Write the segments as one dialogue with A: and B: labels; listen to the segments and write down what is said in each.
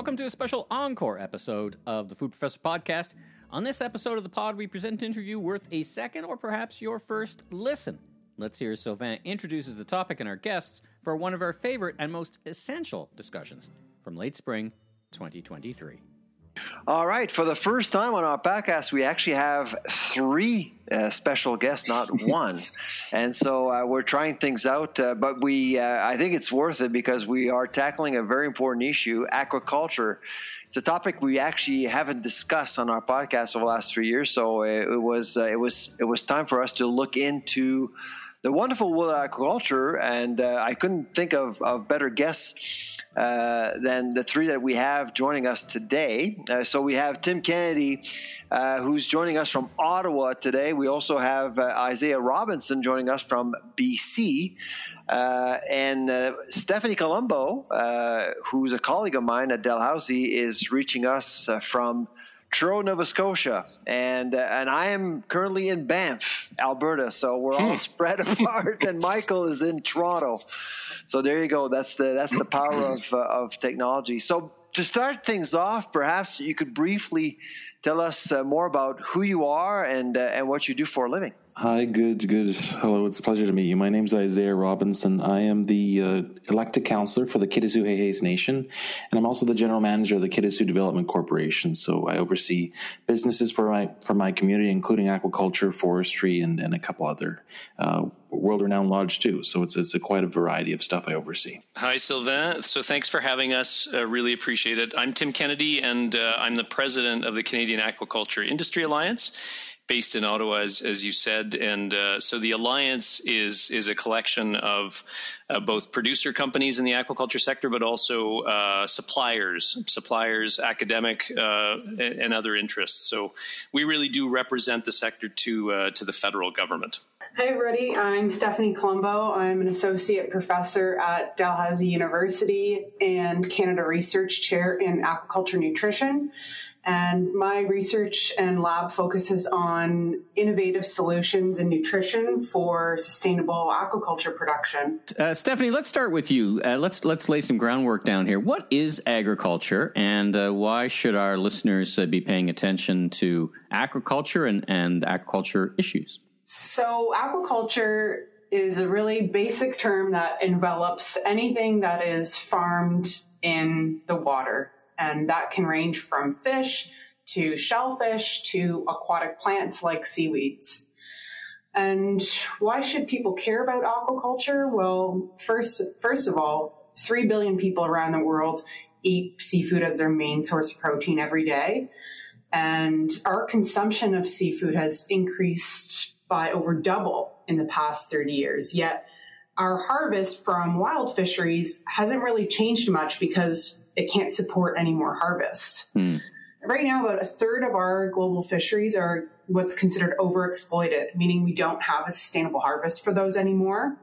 A: Welcome to a special encore episode of the Food Professor Podcast. On this episode of the pod, we present an interview worth a second or perhaps your first listen. Let's hear Sylvain introduces the topic and our guests for one of our favorite and most essential discussions from late spring 2023.
B: All right. For the first time on our podcast, we actually have three uh, special guests, not one. and so uh, we're trying things out. Uh, but we, uh, I think it's worth it because we are tackling a very important issue: aquaculture. It's a topic we actually haven't discussed on our podcast over the last three years. So it, it was, uh, it was, it was time for us to look into the wonderful world of aquaculture, and uh, I couldn't think of, of better guests uh, than the three that we have joining us today. Uh, so we have Tim Kennedy, uh, who's joining us from Ottawa today. We also have uh, Isaiah Robinson joining us from BC, uh, and Stephanie Colombo, who's a colleague of mine at Dalhousie, is reaching us from. Truro, Nova Scotia, and uh, and I am currently in Banff, Alberta. So we're all hmm. spread apart, and Michael is in Toronto. So there you go. That's the that's the power of uh, of technology. So to start things off, perhaps you could briefly tell us uh, more about who you are and uh, and what you do for a living.
C: Hi, good, good. Hello, it's a pleasure to meet you. My name is Isaiah Robinson. I am the uh, elected councillor for the Kitasoo Xai'xais Nation, and I'm also the general manager of the Kitasoo Development Corporation. So I oversee businesses for my for my community, including aquaculture, forestry, and, and a couple other uh, world-renowned lodge too. So it's it's a quite a variety of stuff I oversee.
D: Hi, Sylvain. So thanks for having us. Uh, really appreciate it. I'm Tim Kennedy, and uh, I'm the president of the Canadian Aquaculture Industry Alliance based in Ottawa, as, as you said. And uh, so the alliance is is a collection of uh, both producer companies in the aquaculture sector, but also uh, suppliers, suppliers, academic, uh, and other interests. So we really do represent the sector to uh, to the federal government.
E: Hi, everybody. I'm Stephanie Colombo. I'm an associate professor at Dalhousie University and Canada Research Chair in Aquaculture Nutrition. And my research and lab focuses on innovative solutions in nutrition for sustainable aquaculture production.
A: Uh, Stephanie, let's start with you. Uh, let's let's lay some groundwork down here. What is agriculture, and uh, why should our listeners uh, be paying attention to aquaculture and, and aquaculture issues?
E: So, aquaculture is a really basic term that envelops anything that is farmed in the water and that can range from fish to shellfish to aquatic plants like seaweeds. And why should people care about aquaculture? Well, first, first of all, 3 billion people around the world eat seafood as their main source of protein every day. And our consumption of seafood has increased by over double in the past 30 years. Yet our harvest from wild fisheries hasn't really changed much because it can't support any more harvest. Mm. Right now, about a third of our global fisheries are what's considered overexploited, meaning we don't have a sustainable harvest for those anymore.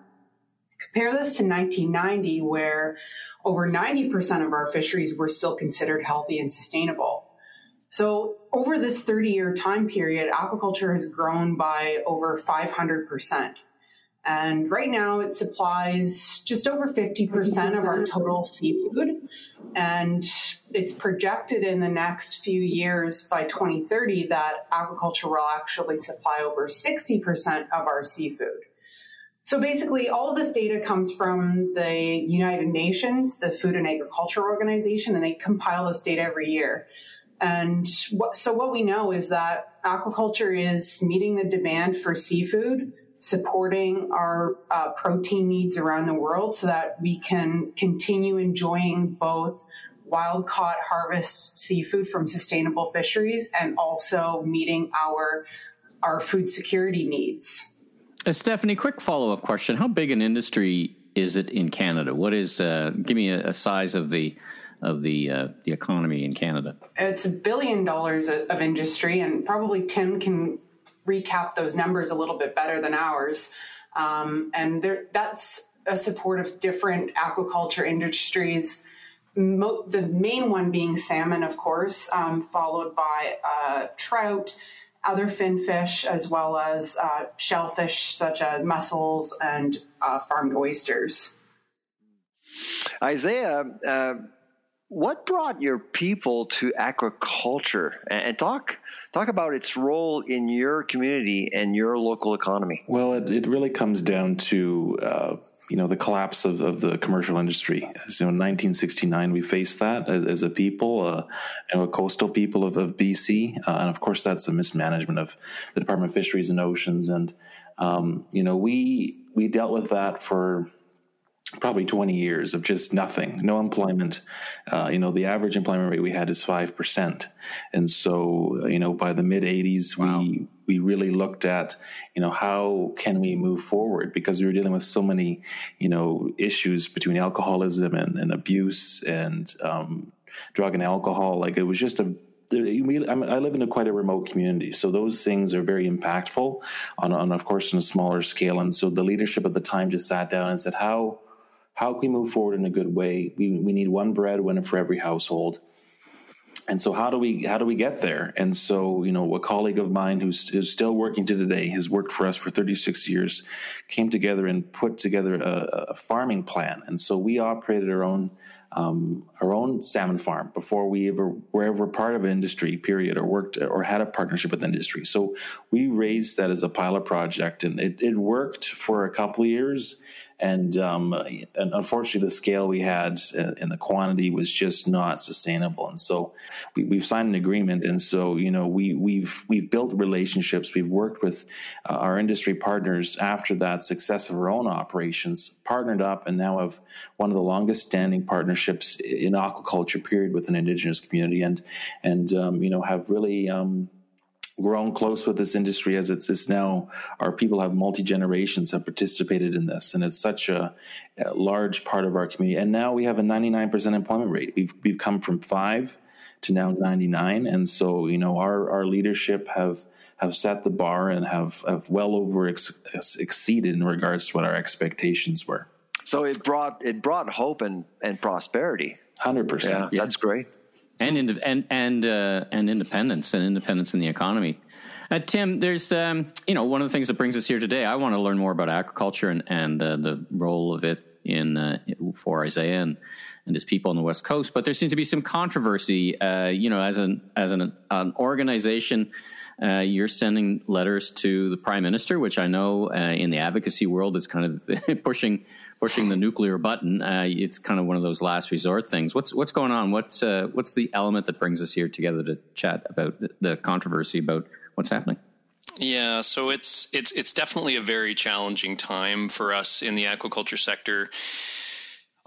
E: Compare this to 1990, where over 90% of our fisheries were still considered healthy and sustainable. So, over this 30 year time period, aquaculture has grown by over 500%. And right now, it supplies just over 50% of our total seafood and it's projected in the next few years by 2030 that aquaculture will actually supply over 60% of our seafood. So basically, all of this data comes from the United Nations, the Food and Agriculture Organization, and they compile this data every year. And what, so what we know is that aquaculture is meeting the demand for seafood supporting our uh, protein needs around the world so that we can continue enjoying both wild caught harvest seafood from sustainable fisheries and also meeting our our food security needs.
A: Uh, Stephanie, quick follow up question: How big an industry is it in Canada? What is? Uh, give me a, a, size of the of the uh, the economy in Canada.
E: It's a billion dollars of industry, and probably Tim can recap those numbers a little bit better than ours. Um, and there, that's a support of different aquaculture industries. Mo- the main one being salmon, of course, um, followed by uh, trout, other finfish, as well as uh, shellfish such as mussels and uh, farmed oysters.
B: Isaiah, uh, what brought your people to aquaculture and talk talk about its role in your community and your local economy.
C: Well it, it really comes down to uh, you know the collapse of, of the commercial industry. So in 1969 we faced that as, as a people uh, you know, a coastal people of, of bc uh, and of course that's the mismanagement of the department of fisheries and oceans. And um, you know we we dealt with that for probably 20 years of just nothing, no employment. Uh, you know, the average employment rate we had is 5%. And so, you know, by the mid 80s, wow. we, we really looked at, you know, how can we move forward because we were dealing with so many, you know, issues between alcoholism and, and abuse and um, drug and alcohol. Like it was just a we, I live in a quite a remote community, so those things are very impactful on, on, of course, on a smaller scale. And so the leadership at the time just sat down and said, "How how can we move forward in a good way? We, we need one breadwinner for every household. And so how do we how do we get there? And so you know a colleague of mine who's, who's still working to today has worked for us for 36 years, came together and put together a, a farming plan. And so we operated our own um, our own salmon farm before we ever were ever part of an industry period or worked or had a partnership with industry. So we raised that as a pilot project, and it, it worked for a couple of years and, um, and unfortunately, the scale we had and the quantity was just not sustainable. And so we, have signed an agreement, and so you know we we've we've built relationships. We've worked with uh, our industry partners after that success of our own operations, partnered up, and now have one of the longest standing partnerships in aquaculture period with an indigenous community, and and um, you know have really um, grown close with this industry as it's, it's now our people have multi generations have participated in this and it's such a, a, large part of our community. And now we have a 99% employment rate. We've, we've come from five to now 99 and so you know our, our leadership have have set the bar and have, have well over ex, exceeded in regards to what our expectations were.
B: So it brought it brought hope and, and prosperity.
C: 100%
B: yeah, yeah. that's great
A: and and and uh, and independence and independence in the economy. Uh, Tim, there's um, you know one of the things that brings us here today. I want to learn more about agriculture and and uh, the role of it in uh, for Isaiah and, and his people on the West Coast. But there seems to be some controversy. Uh, you know, as an as an, an organization. Uh, you're sending letters to the prime minister, which I know uh, in the advocacy world is kind of pushing pushing the nuclear button. Uh, it's kind of one of those last resort things. What's what's going on? What's uh, what's the element that brings us here together to chat about the controversy about what's happening?
D: Yeah, so it's it's it's definitely a very challenging time for us in the aquaculture sector.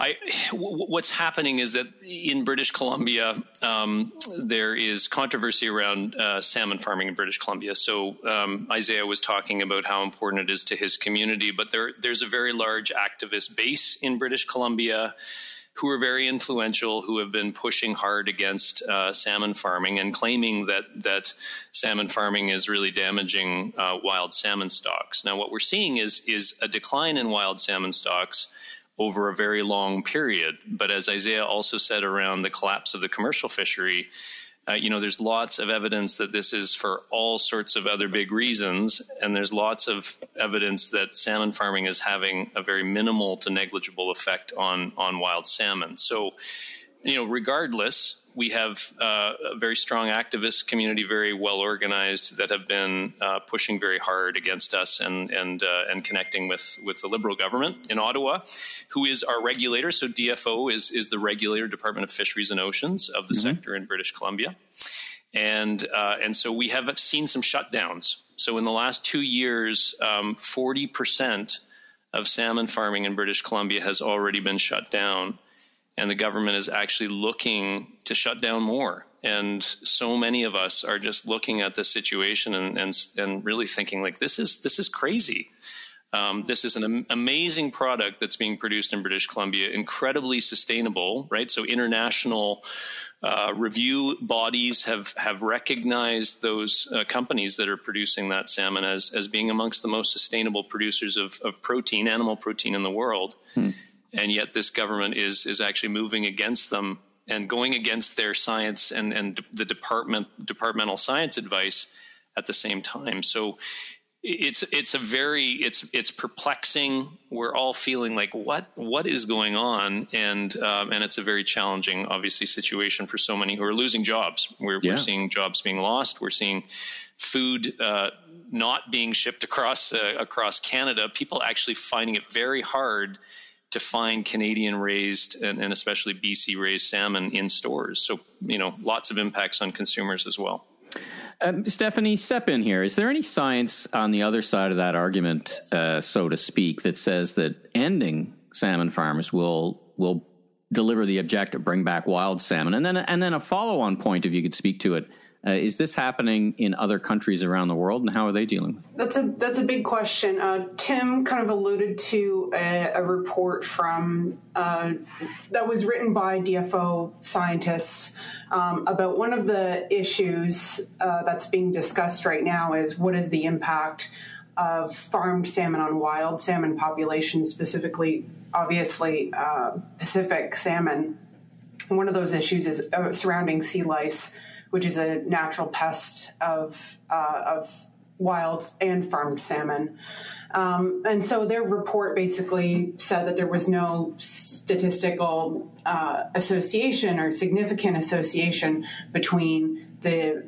D: I, w- what's happening is that in British Columbia, um, there is controversy around uh, salmon farming in British Columbia. So um, Isaiah was talking about how important it is to his community, but there, there's a very large activist base in British Columbia who are very influential, who have been pushing hard against uh, salmon farming and claiming that that salmon farming is really damaging uh, wild salmon stocks. Now, what we're seeing is is a decline in wild salmon stocks over a very long period. But as Isaiah also said around the collapse of the commercial fishery, uh, you know, there's lots of evidence that this is for all sorts of other big reasons, and there's lots of evidence that salmon farming is having a very minimal to negligible effect on on wild salmon. So, you know, regardless, we have uh, a very strong activist community, very well organized, that have been uh, pushing very hard against us and and uh, and connecting with with the Liberal government in Ottawa, who is our regulator. So DFO is is the regulator, Department of Fisheries and Oceans of the mm-hmm. sector in British Columbia, and uh, and so we have seen some shutdowns. So in the last two years, um, forty um, percent of salmon farming in British Columbia has already been shut down and the government is actually looking to shut down more. And so many of us are just looking at this situation and and, and really thinking like this is this is crazy. Um, this is an am- amazing product that's being produced in British Columbia, incredibly sustainable, right? So international uh, review bodies have have recognized those uh, companies that are producing that salmon as as being amongst the most sustainable producers of, of protein, animal protein in the world. Hmm and yet this government is is actually moving against them and going against their science and and the department departmental science advice at the same time. So it's it's a very it's it's perplexing. We're all feeling like what what is going on, and um, and it's a very challenging, obviously, situation for so many who are losing jobs. We're, yeah. we're seeing jobs being lost. We're seeing food uh, not being shipped across uh, across Canada. People actually finding it very hard to find Canadian raised and, and especially BC raised salmon in stores. So you know, lots of impacts on consumers as well.
A: Um, Stephanie, step in here. Is there any science on the other side of that argument, uh, so to speak, that says that ending salmon farms will will deliver the objective, bring back wild salmon, and then and then a follow on point, if you could speak to it, uh, is this happening in other countries around the world, and how are they dealing with it?
E: That's a that's a big question. Uh, Tim kind of alluded to a, a report from uh, that was written by DFO scientists um, about one of the issues uh, that's being discussed right now is what is the impact of farmed salmon on wild salmon populations, specifically, obviously, uh, Pacific salmon. One of those issues is uh, surrounding sea lice which is a natural pest of uh, of wild and farmed salmon. Um, and so their report basically said that there was no statistical uh, association or significant association between the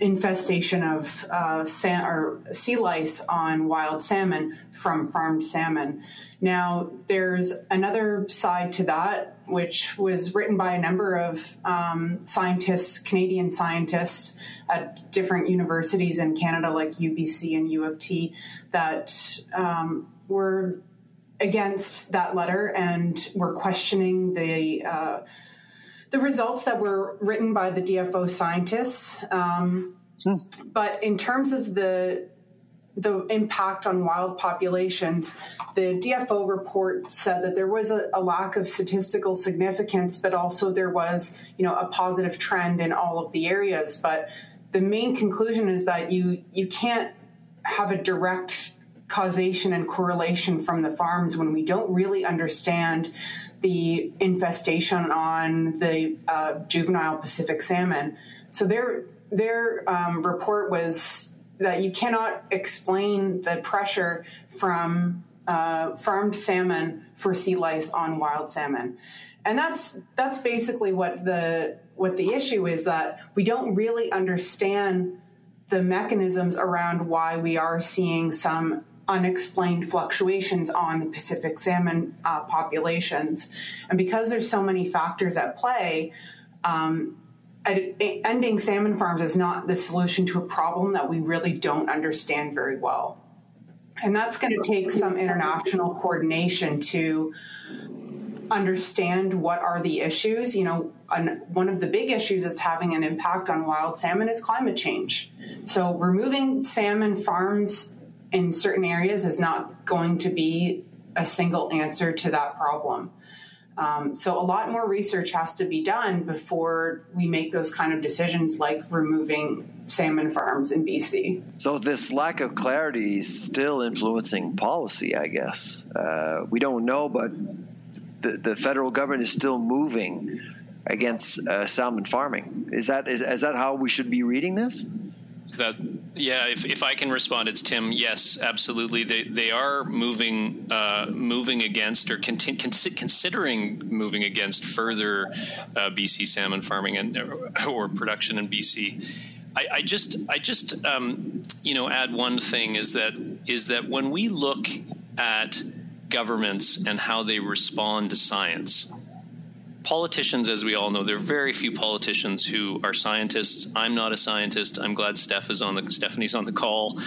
E: infestation of uh, or sea lice on wild salmon from farmed salmon. Now, there's another side to that, which was written by a number of um, scientists, Canadian scientists at different universities in Canada, like UBC and U of T, that um, were against that letter and were questioning the uh, the results that were written by the DFO scientists. Um, hmm. But in terms of the the impact on wild populations, the DFO report said that there was a, a, lack of statistical significance, but also there was, you know, a positive trend in all of the areas. But the main conclusion is that you you can't have a direct causation and correlation from the farms when we don't really understand the infestation on the uh, juvenile Pacific salmon. So their their um, report was that you cannot explain the pressure from uh, farmed salmon for sea lice on wild salmon, and that's that's basically what the what the issue is that we don't really understand the mechanisms around why we are seeing some unexplained fluctuations on the Pacific salmon uh, populations, and because there's so many factors at play. Um, ending salmon farms is not the solution to a problem that we really don't understand very well. And that's going to take some international coordination to understand what are the issues. You know, one of the big issues that's having an impact on wild salmon is climate change. So, removing salmon farms in certain areas is not going to be a single answer to that problem. Um, so a lot more research has to be done before we make those kind of decisions, like removing salmon farms in BC.
B: So this lack of clarity is still influencing policy, I guess. Uh, we don't know, but the, the federal government is still moving against uh, salmon farming. Is that is, is that how we should be reading this?
D: That yeah, if, if I can respond, it's Tim. Yes, absolutely. They they are moving uh, moving against or considering moving against further uh, BC salmon farming and or production in BC. I, I just I just um, you know add one thing is that is that when we look at governments and how they respond to science politicians, as we all know, there are very few politicians who are scientists. I'm not a scientist. I'm glad Steph is on the Stephanie's on the call.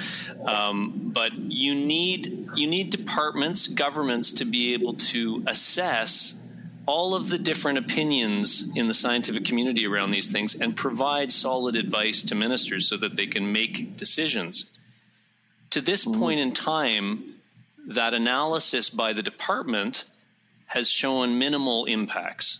D: Um, but you need you need departments, governments to be able to assess all of the different opinions in the scientific community around these things and provide solid advice to ministers so that they can make decisions. To this point in time, that analysis by the department has shown minimal impacts.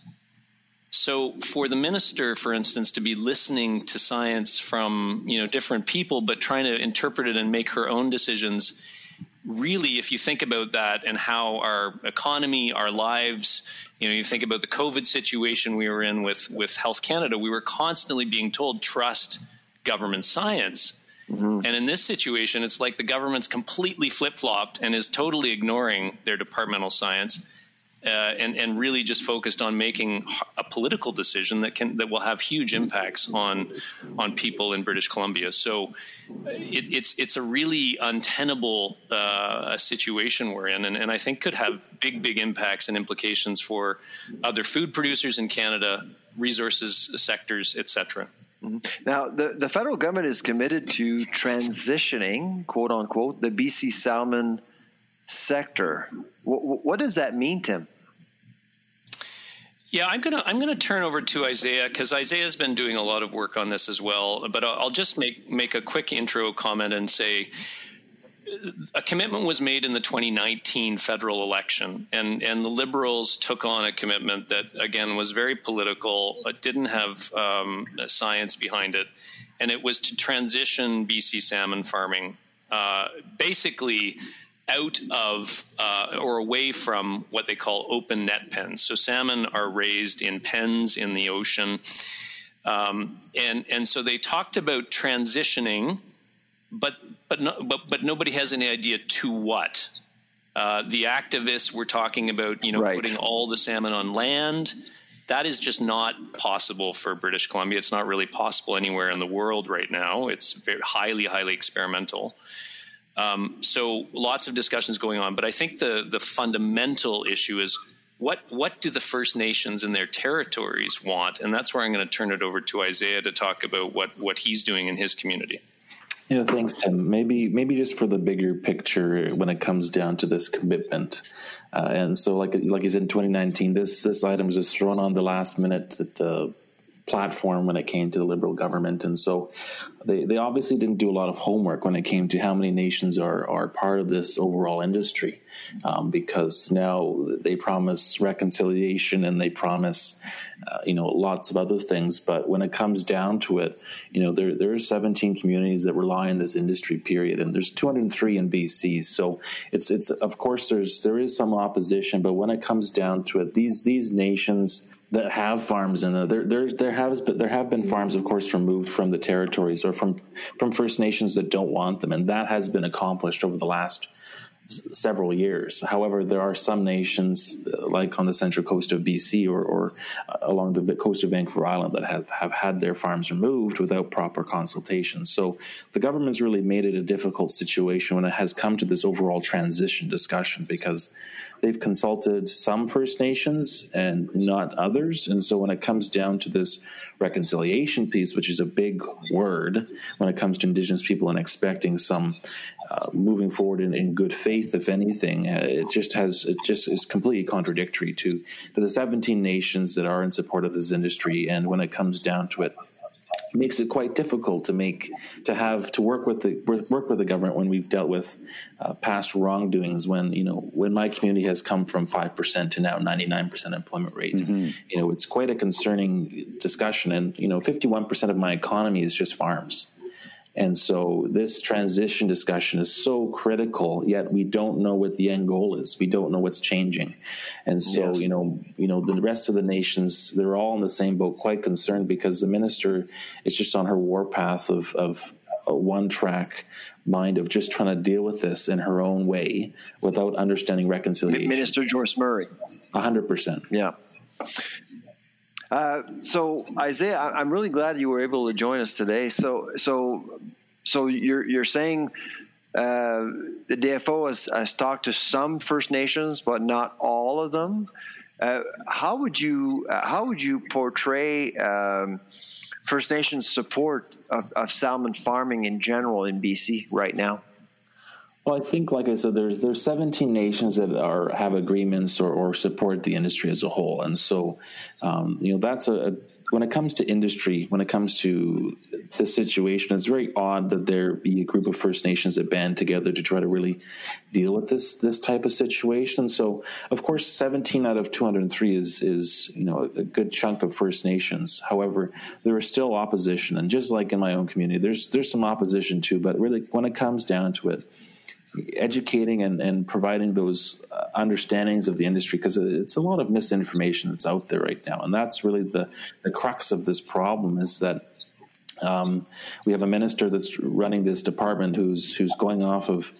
D: So for the minister, for instance, to be listening to science from you know different people, but trying to interpret it and make her own decisions, really, if you think about that and how our economy, our lives, you know, you think about the COVID situation we were in with with Health Canada, we were constantly being told trust government science. Mm-hmm. And in this situation, it's like the government's completely flip flopped and is totally ignoring their departmental science. Uh, and and really just focused on making a political decision that can that will have huge impacts on on people in British Columbia. So uh, it, it's it's a really untenable uh, situation we're in, and, and I think could have big big impacts and implications for other food producers in Canada, resources sectors, etc.
B: Mm-hmm. Now, the, the federal government is committed to transitioning, quote unquote, the BC salmon sector. What, what does that mean, Tim?
D: Yeah, I'm gonna I'm gonna turn over to Isaiah because Isaiah's been doing a lot of work on this as well. But I'll just make make a quick intro comment and say a commitment was made in the 2019 federal election, and, and the Liberals took on a commitment that, again, was very political, but didn't have um, science behind it. And it was to transition BC salmon farming uh, basically out of uh, or away from what they call open net pens. So salmon are raised in pens in the ocean. Um, and, and so they talked about transitioning, but but no, but but nobody has any idea to what. Uh, the activists were talking about, you know, right. putting all the salmon on land. That is just not possible for British Columbia. It's not really possible anywhere in the world right now. It's very highly, highly experimental. Um, so lots of discussions going on, but I think the the fundamental issue is what what do the First Nations in their territories want, and that's where I'm going to turn it over to Isaiah to talk about what what he's doing in his community.
C: Know, thanks, Tim. Maybe, maybe just for the bigger picture when it comes down to this commitment, uh, and so like like you said in 2019, this this item was just thrown on the last minute at, uh, platform when it came to the Liberal government. And so they, they obviously didn't do a lot of homework when it came to how many nations are, are part of this overall industry. Um, because now they promise reconciliation and they promise, uh, you know, lots of other things. But when it comes down to it, you know, there, there are 17 communities that rely on this industry period, and there's 203 in BC. So it's, it's, of course, there's, there is some opposition, but when it comes down to it, these, these nations, that have farms in there. There, there has been, there have been farms, of course, removed from the territories or from from First Nations that don't want them, and that has been accomplished over the last several years. However, there are some nations, uh, like on the central coast of BC or, or uh, along the coast of Vancouver Island, that have, have had their farms removed without proper consultation. So the government's really made it a difficult situation when it has come to this overall transition discussion because they've consulted some First Nations and not others. And so when it comes down to this reconciliation piece, which is a big word when it comes to Indigenous people and expecting some uh, moving forward in, in, good faith, if anything. Uh, it just has it just is completely contradictory to, to the 17 nations that are in support of this industry. And when it comes down to it, it makes it quite difficult to make to have to work with the work with the government when we've dealt with uh, past wrongdoings when you know when my community has come from 5% to now 99% employment rate mm-hmm. you know it's quite a concerning discussion and you know 51% of my economy is just farms and so this transition discussion is so critical, yet we don't know what the end goal is. We don't know what's changing. And so, yes. you know, you know, the rest of the nations, they're all in the same boat, quite concerned because the minister is just on her warpath of, of a one track mind of just trying to deal with this in her own way without understanding reconciliation.
B: Minister Joyce Murray.
C: hundred percent.
B: Yeah. Uh, so Isaiah, I'm really glad you were able to join us today. So, so, so you're you're saying uh, the DFO has, has, talked to some First Nations, but not all of them. Uh, how would you how would you portray um, First Nations support of, of salmon farming in general in BC right now?
C: Well, I think, like I said, there's there's 17 nations that are have agreements or, or support the industry as a whole, and so um, you know that's a, a, when it comes to industry, when it comes to the situation, it's very odd that there be a group of First Nations that band together to try to really deal with this this type of situation. So, of course, 17 out of 203 is is you know a good chunk of First Nations. However, there is still opposition, and just like in my own community, there's there's some opposition too. But really, when it comes down to it educating and, and providing those uh, understandings of the industry because it's a lot of misinformation that's out there right now. And that's really the, the crux of this problem is that Um, we have a minister that's running this department who's who's going off of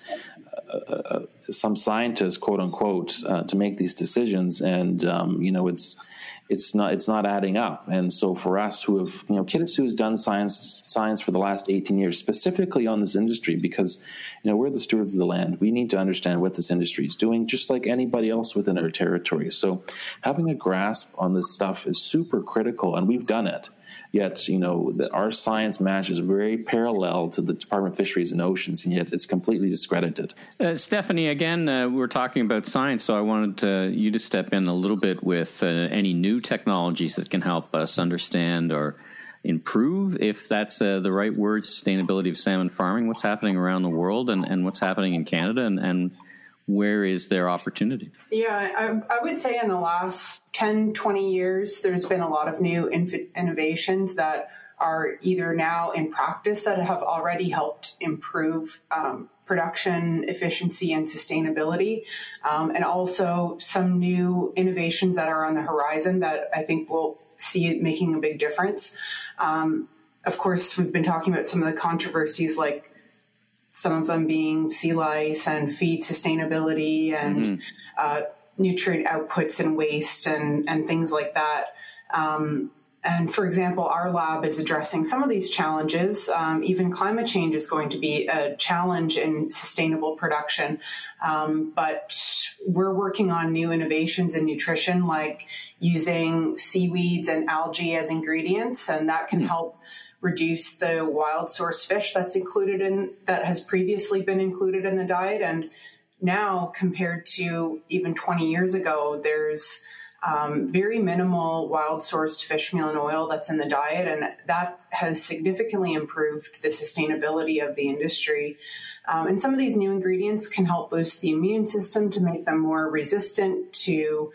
C: uh, uh, some scientists, quote unquote, uh, to make these decisions, and um, you know it's it's not it's not adding up. And so for us who have you know Kitasoo has done science science for the last 18 years specifically on this industry because you know we're the stewards of the land. We need to understand what this industry is doing just like anybody else within our territory. So having a grasp on this stuff is super critical and we've done it. Yet, you know, the, our science match is very parallel to the Department of Fisheries and Oceans, and yet it's completely discredited.
A: Uh, Stephanie, again, uh, we're talking about science, so I wanted you to step in a little bit with uh, any new technologies that can help us understand or improve, if that's uh, the right word, sustainability of salmon farming, what's happening around the world and, and what's happening in Canada, and, and where is their opportunity?
E: Yeah, I, I, would say in the last 10, 20 years, there's been a lot of new innovations that are either now in practice that have already helped improve um, production efficiency and sustainability, um, and also some new innovations that are on the horizon that I think will see it making a big difference. Um, of course, we've been talking about some of the controversies like some of them being sea lice and feed sustainability and mm-hmm. uh, nutrient outputs and waste and, and things like that. Um, and for example, our lab is addressing some of these challenges. Um, even climate change is going to be a challenge in sustainable production. Um, but we're working on new innovations in nutrition, like using seaweeds and algae as ingredients, and that can mm-hmm. help reduce the wild source fish that's included in that has previously been included in the diet. And now compared to even 20 years ago there's um, very minimal wild sourced fish meal and oil that's in the diet. And that has significantly improved the sustainability of the industry. Um, and some of these new ingredients can help boost the immune system to make them more resistant to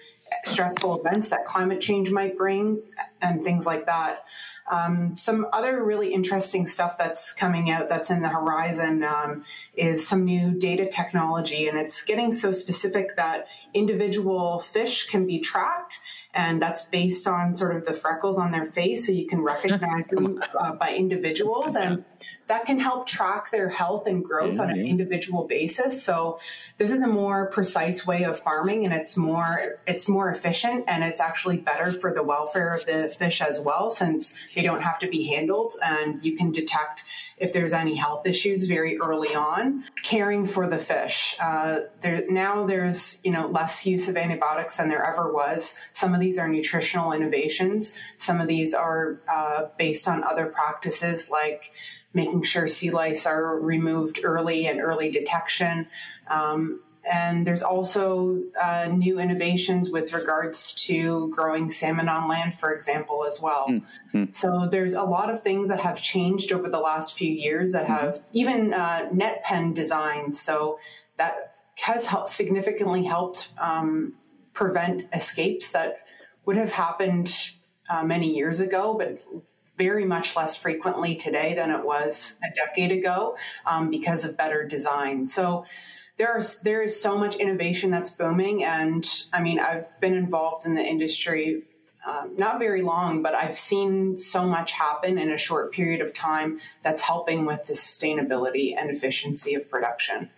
E: stressful events that climate change might bring and things like that um, some other really interesting stuff that's coming out that's in the horizon um, is some new data technology, and it's getting so specific that individual fish can be tracked, and that's based on sort of the freckles on their face, so you can recognize them uh, by individuals. And that can help track their health and growth mm-hmm. on an individual basis. So this is a more precise way of farming and it's more it's more efficient and it's actually better for the welfare of the fish as well since they don't have to be handled and you can detect if there's any health issues very early on. Caring for the fish. Uh, there now there's you know less use of antibiotics than there ever was. Some of these are nutritional innovations. Some of these are uh, based on other practices like making sure sea lice are removed early and early detection. Um, and there's also uh, new innovations with regards to growing salmon on land, for example, as well. Mm-hmm. So there's a lot of things that have changed over the last few years that mm-hmm. have even uh, net pen design. So that has helped significantly helped um, prevent escapes that would have happened uh, many years ago, but very much less frequently today than it was a decade ago um, because of better design. So there are there is so much innovation that's booming, and I mean I've been involved in the industry. Um, not very long, but I've seen so much happen in a short period of time that's helping with the sustainability and efficiency of production.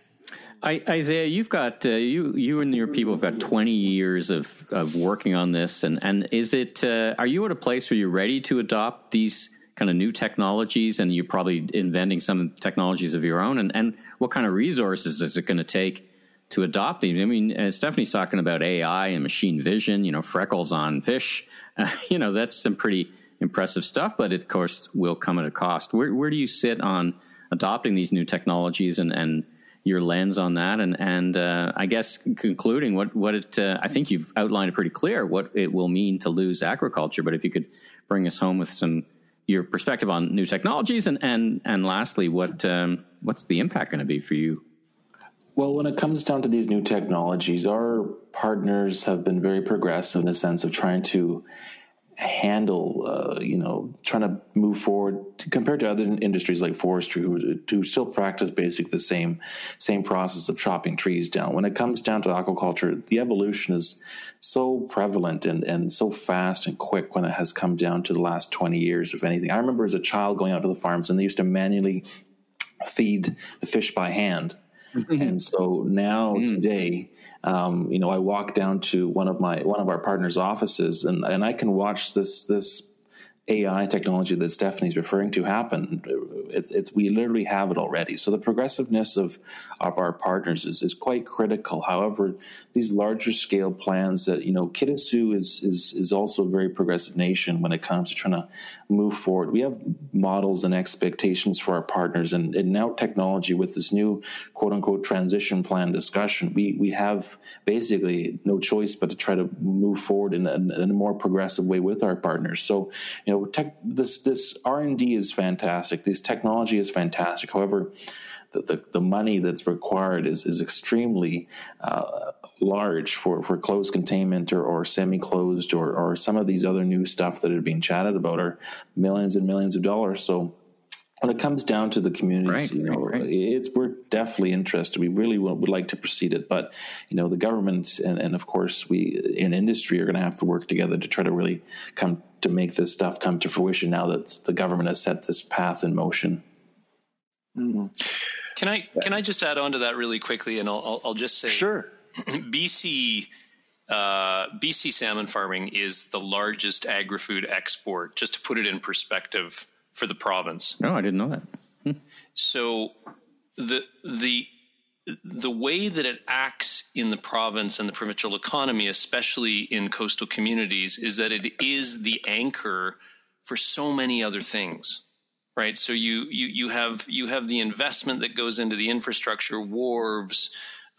A: I, Isaiah, you've got uh, you you and your people have got twenty years of, of working on this, and and is it uh, are you at a place where you're ready to adopt these kind of new technologies, and you're probably inventing some technologies of your own, and and what kind of resources is it going to take to adopt them? I mean, uh, Stephanie's talking about AI and machine vision, you know, freckles on fish, uh, you know, that's some pretty impressive stuff, but it, of course will come at a cost. Where where do you sit on adopting these new technologies and and your lens on that, and and uh, I guess concluding what what it uh, I think you've outlined it pretty clear what it will mean to lose agriculture. But if you could bring us home with some your perspective on new technologies, and and and lastly, what um, what's the impact going to be for you?
C: Well, when it comes down to these new technologies, our partners have been very progressive in the sense of trying to handle, uh, you know, trying to move forward to, compared to other industries like forestry, who, who still practice basically the same same process of chopping trees down. When it comes down to aquaculture, the evolution is so prevalent and, and so fast and quick when it has come down to the last 20 years, if anything. I remember as a child going out to the farms and they used to manually feed the fish by hand. Mm-hmm. And so now mm. today, um, you know, I walk down to one of my one of our partners' offices, and and I can watch this this AI technology that Stephanie's referring to happen. It's, it's we literally have it already. So the progressiveness of of our partners is, is quite critical. However, these larger scale plans that you know, Kitasoo is is is also a very progressive nation when it comes to trying to move forward. We have models and expectations for our partners, and, and now technology with this new quote unquote transition plan discussion, we we have basically no choice but to try to move forward in a, in a more progressive way with our partners. So you know know, tech, this this R and D is fantastic. This technology is fantastic. However, the, the, the money that's required is is extremely uh, large for, for closed containment or, or semi closed or, or some of these other new stuff that are being chatted about are millions and millions of dollars. So when it comes down to the communities, right, you know, right, right. it's we're definitely interested. We really would, would, like to proceed it, but you know, the government and, and of course we in industry are going to have to work together to try to really come to make this stuff come to fruition. Now that the government has set this path in motion.
D: Mm-hmm. Can I can I just add on to that really quickly, and I'll I'll, I'll just say
B: sure.
D: BC uh, BC salmon farming is the largest agri-food export. Just to put it in perspective for the province.
A: No, I didn't know that.
D: Hmm. So the the the way that it acts in the province and the provincial economy, especially in coastal communities, is that it is the anchor for so many other things. Right. So you you you have you have the investment that goes into the infrastructure, wharves,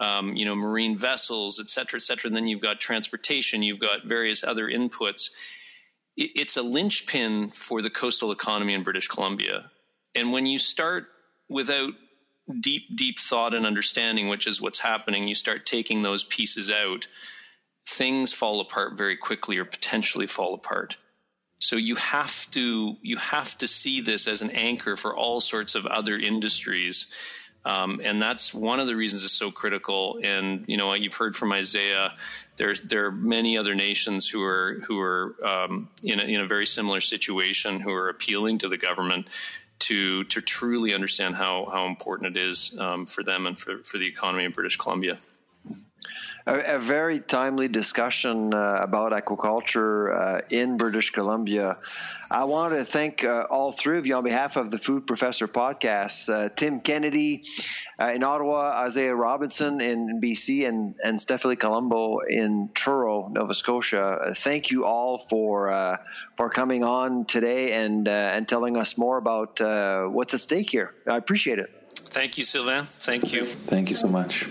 D: um, you know, marine vessels, et cetera, et cetera. And then you've got transportation, you've got various other inputs it's a linchpin for the coastal economy in British Columbia. And when you start without deep, deep thought and understanding, which is what's happening, you start taking those pieces out, things fall apart very quickly or potentially fall apart. So you have to you have to see this as an anchor for all sorts of other industries um, and that's one of the reasons it's so critical. And you know, you've heard from Isaiah. There's there are many other nations who are who are um, in a, in a very similar situation who are appealing to the government to to truly understand how how important it is um, for them and for, for the economy of British Columbia.
B: A, a very timely discussion uh, about aquaculture uh, in British Columbia. I want to thank uh, all three of you on behalf of the Food Professor podcast uh, Tim Kennedy uh, in Ottawa, Isaiah Robinson in BC, and, and Stephanie Colombo in Truro, Nova Scotia. Uh, thank you all for uh, for coming on today and uh, and telling us more about what's at stake here. I appreciate it.
D: Thank you, Sylvain. Thank you.
C: Thank you so much.